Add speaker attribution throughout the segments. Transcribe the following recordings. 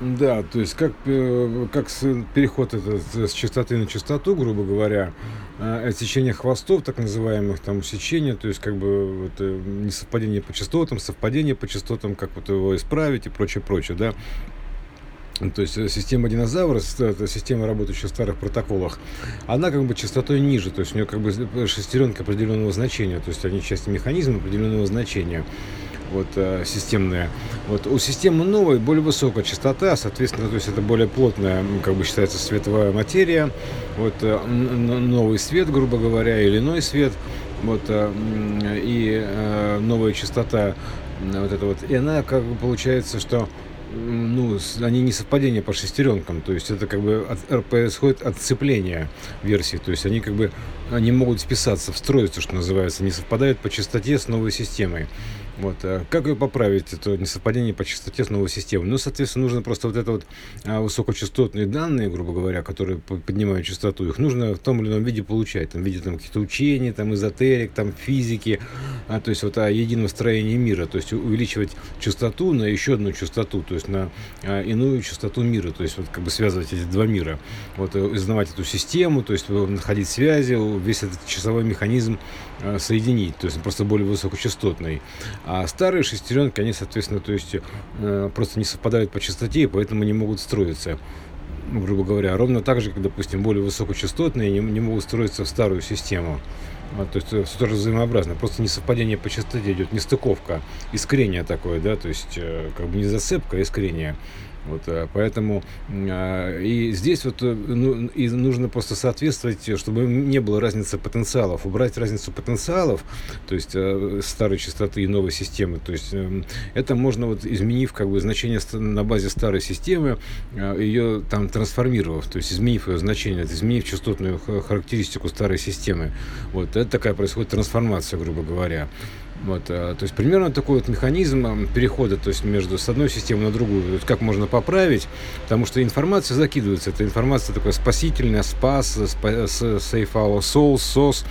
Speaker 1: Да, то есть как, э, как переход это с частоты на частоту, грубо говоря, э, сечение хвостов, так называемых, там сечение, то есть как бы вот, э, несовпадение по частотам, совпадение по частотам, как вот его исправить и прочее, прочее, да. То есть э, система динозавра, это система, работающая в старых протоколах, она как бы частотой ниже, то есть у нее как бы шестеренка определенного значения, то есть они части механизма определенного значения вот, э, системные. Вот, у системы новой более высокая частота, соответственно, то есть это более плотная, как бы считается, световая материя. Вот, э, новый свет, грубо говоря, или иной свет. Вот, э, и новая частота, вот это вот. И она, как бы, получается, что ну, они не совпадения по шестеренкам, то есть это как бы от- происходит отцепление версий, то есть они как бы они могут списаться, встроиться, что называется, не совпадают по частоте с новой системой. Вот. а Как ее поправить, это несовпадение по частоте с новой системой? Ну, соответственно, нужно просто вот это вот а, высокочастотные данные, грубо говоря, которые по- поднимают частоту, их нужно в том или ином виде получать, там, в виде там, каких-то учений, там, эзотерик, там, физики, а, то есть вот о едином строении мира, то есть увеличивать частоту на еще одну частоту, то есть на а, иную частоту мира, то есть вот как бы связывать эти два мира, вот э, узнавать эту систему, то есть э, находить связи, весь этот часовой механизм э, соединить, то есть просто более высокочастотный. А старые шестеренки, они, соответственно, то есть э, просто не совпадают по частоте, и поэтому не могут строиться. Ну, грубо говоря, ровно так же, как, допустим, более высокочастотные не, не могут строиться в старую систему. А, то есть все тоже взаимообразно. Просто несовпадение по частоте идет, нестыковка, искрение такое, да, то есть э, как бы не зацепка, а искрение. Вот, э, поэтому э, и здесь вот э, ну, и нужно просто соответствовать, чтобы не было разницы потенциалов, убрать разницу потенциалов, то есть э, старой частоты и новой системы. То есть э, это можно вот изменив как бы значение на базе старой системы, ее там трансформировав, то есть изменив ее значение, изменив частотную характеристику старой системы. Вот это такая происходит трансформация, грубо говоря. Вот, а, то есть примерно такой вот механизм ам, перехода, то есть между с одной системы на другую, то есть как можно поправить, потому что информация закидывается, эта информация такая спасительная, спас, спа- с- save our souls, SOS,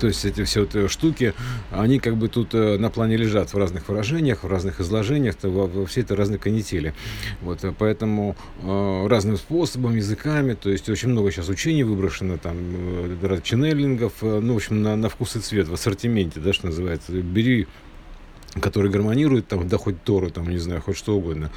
Speaker 1: то есть эти все вот э, штуки, они как бы тут э, на плане лежат в разных выражениях, в разных изложениях, во, во всей этой разной канители. Вот, э, поэтому э, разным способом, языками, то есть очень много сейчас учений выброшено, там, э, ченнелингов, э, ну, в общем, на, на вкус и цвет, в ассортименте, да, что называется. Бери который гармонирует, там, да хоть Тору, там, не знаю, хоть что угодно.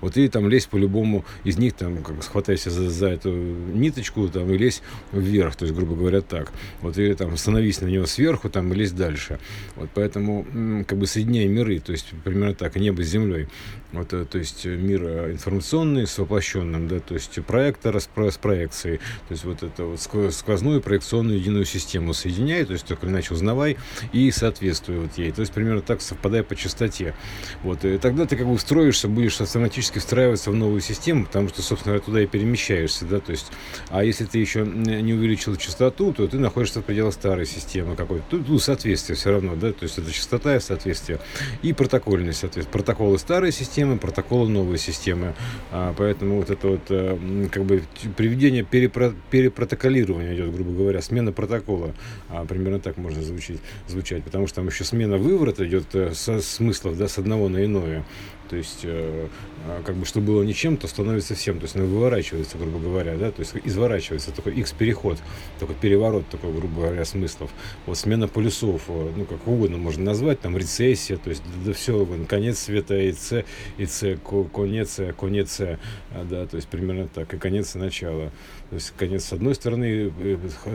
Speaker 1: Вот и там лезь по-любому из них, там, как схватайся за, за эту ниточку, там, и лезь вверх, то есть, грубо говоря, так. Вот или там становись на него сверху, там, и лезь дальше. Вот поэтому, как бы, соединяй миры, то есть, примерно так, небо с землей. Вот, э, то есть, мир э, информационный с воплощенным, да, то есть, проектор с, с проекцией, то есть, вот это вот скво- сквозную проекционную единую систему соединяй, то есть, или иначе узнавай и соответствуй вот ей. То есть, примерно так совпадая по частоте. Вот, и тогда ты как бы встроишься, будешь автоматически встраиваться в новую систему, потому что, собственно, туда и перемещаешься, да, то есть, а если ты еще не увеличил частоту, то ты находишься в пределах старой системы какой-то. Тут, тут соответствие все равно, да, то есть это частота и соответствие. И протокольность, соответственно. Протоколы старой системы, протоколы новой системы. А, поэтому вот это вот э, как бы приведение перепро- перепротоколирования идет, грубо говоря, смена протокола. А, примерно так можно звучить, звучать, потому что там еще смена выворота идет э, со смыслов, да, с одного на иное. То есть, э, а, как бы, что было ничем, то становится всем. То есть, она выворачивается, грубо говоря, да, то есть, изворачивается. Такой X-переход, такой переворот, такой, грубо говоря, смыслов. Вот смена полюсов, э, ну, как угодно можно назвать, там, рецессия, то есть, да, все, конец света и С, и С, ко- конец, э, конец, да, то есть, примерно так, и конец и начало. То есть, конец с одной стороны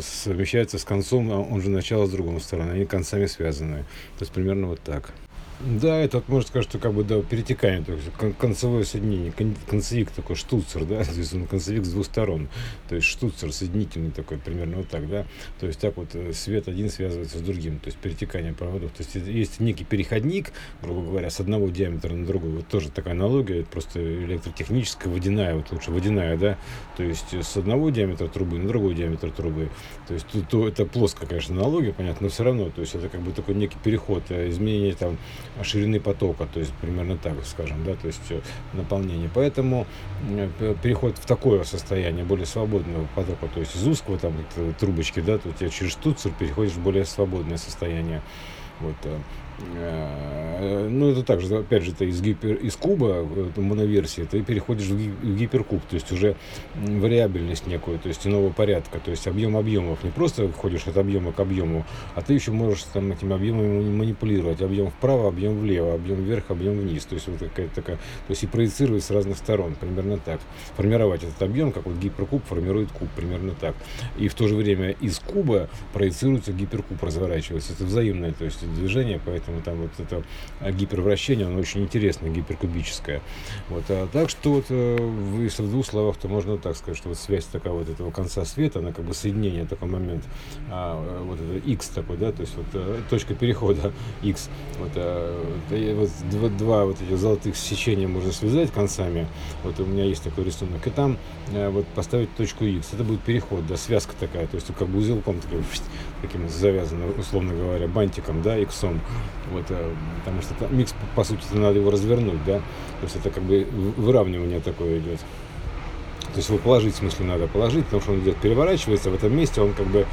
Speaker 1: совмещается с концом, а он же начало с другой стороны, они концами связаны. То есть, примерно вот так. Да, это вот можно сказать, что как бы да, перетекание, то есть кон- концевое соединение, кон- концевик такой, штуцер, да, то есть он концевик с двух сторон, то есть штуцер соединительный такой, примерно вот так, да, то есть так вот э, свет один связывается с другим, то есть перетекание проводов, то есть есть некий переходник, грубо говоря, с одного диаметра на другой, вот тоже такая аналогия, это просто электротехническая, водяная, вот лучше водяная, да, то есть с одного диаметра трубы на другой диаметр трубы, то есть тут то, это плоская, конечно, аналогия, понятно, но все равно, то есть это как бы такой некий переход, э, изменение там ширины потока, то есть примерно так, скажем, да, то есть э, наполнение. Поэтому э, переход в такое состояние более свободного потока, то есть из узкого там э, трубочки, да, то есть через штуцер переходишь в более свободное состояние. Вот, э, ну, это также, опять же, это из, гипер, из куба, это моноверсии, ты переходишь в, ги, в гиперкуб, то есть уже вариабельность некую, то есть иного порядка, то есть объем объемов. Не просто ходишь от объема к объему, а ты еще можешь там этим объемом манипулировать. Объем вправо, объем влево, объем вверх, объем вниз. То есть вот какая-то такая, то есть и проецировать с разных сторон, примерно так. Формировать этот объем, как вот гиперкуб формирует куб, примерно так. И в то же время из куба проецируется гиперкуб, разворачивается. Это взаимное, то есть движение, поэтому там вот это гипервращение, оно очень интересное, гиперкубическое. Вот, а так что вот, э, если в двух словах, то можно так сказать, что вот связь такая вот этого конца света, она как бы соединение, такой момент, а, вот это X такой, да, то есть вот э, точка перехода X. Вот, а, вот два, два вот этих золотых сечения можно связать концами. Вот у меня есть такой рисунок. И там а, вот поставить точку X. Это будет переход, да, связка такая, то есть как бы узелком таким, таким завязано, условно говоря, бантиком, да, иксом. Вот, а, потому что там, микс, по сути, надо его развернуть, да. То есть это как бы выравнивание такое идет. То есть его положить, в смысле, надо положить, потому что он идет, переворачивается в этом месте, он как бы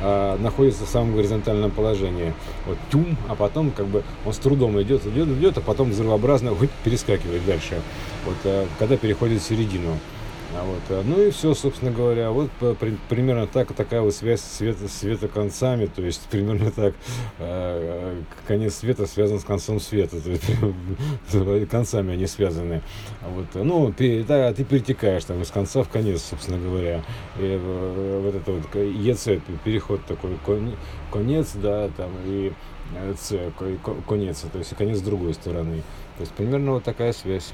Speaker 1: э, находится в самом горизонтальном положении. Вот тюм, а потом как бы он с трудом идет, идет, идет, а потом взрывообразно перескакивает дальше. Вот э, когда переходит в середину. А вот, э, ну и все, собственно говоря, вот при, примерно так, такая вот связь света, света концами, то есть примерно так, э, конец света связан с концом света, то есть концами они связаны. Вот, ну, ты, да, ты перетекаешь там из конца в конец, собственно говоря. И, э, вот это вот ЕЦ, переход такой, конец, да, там, и С, конец, то есть конец с другой стороны. То есть примерно вот такая связь.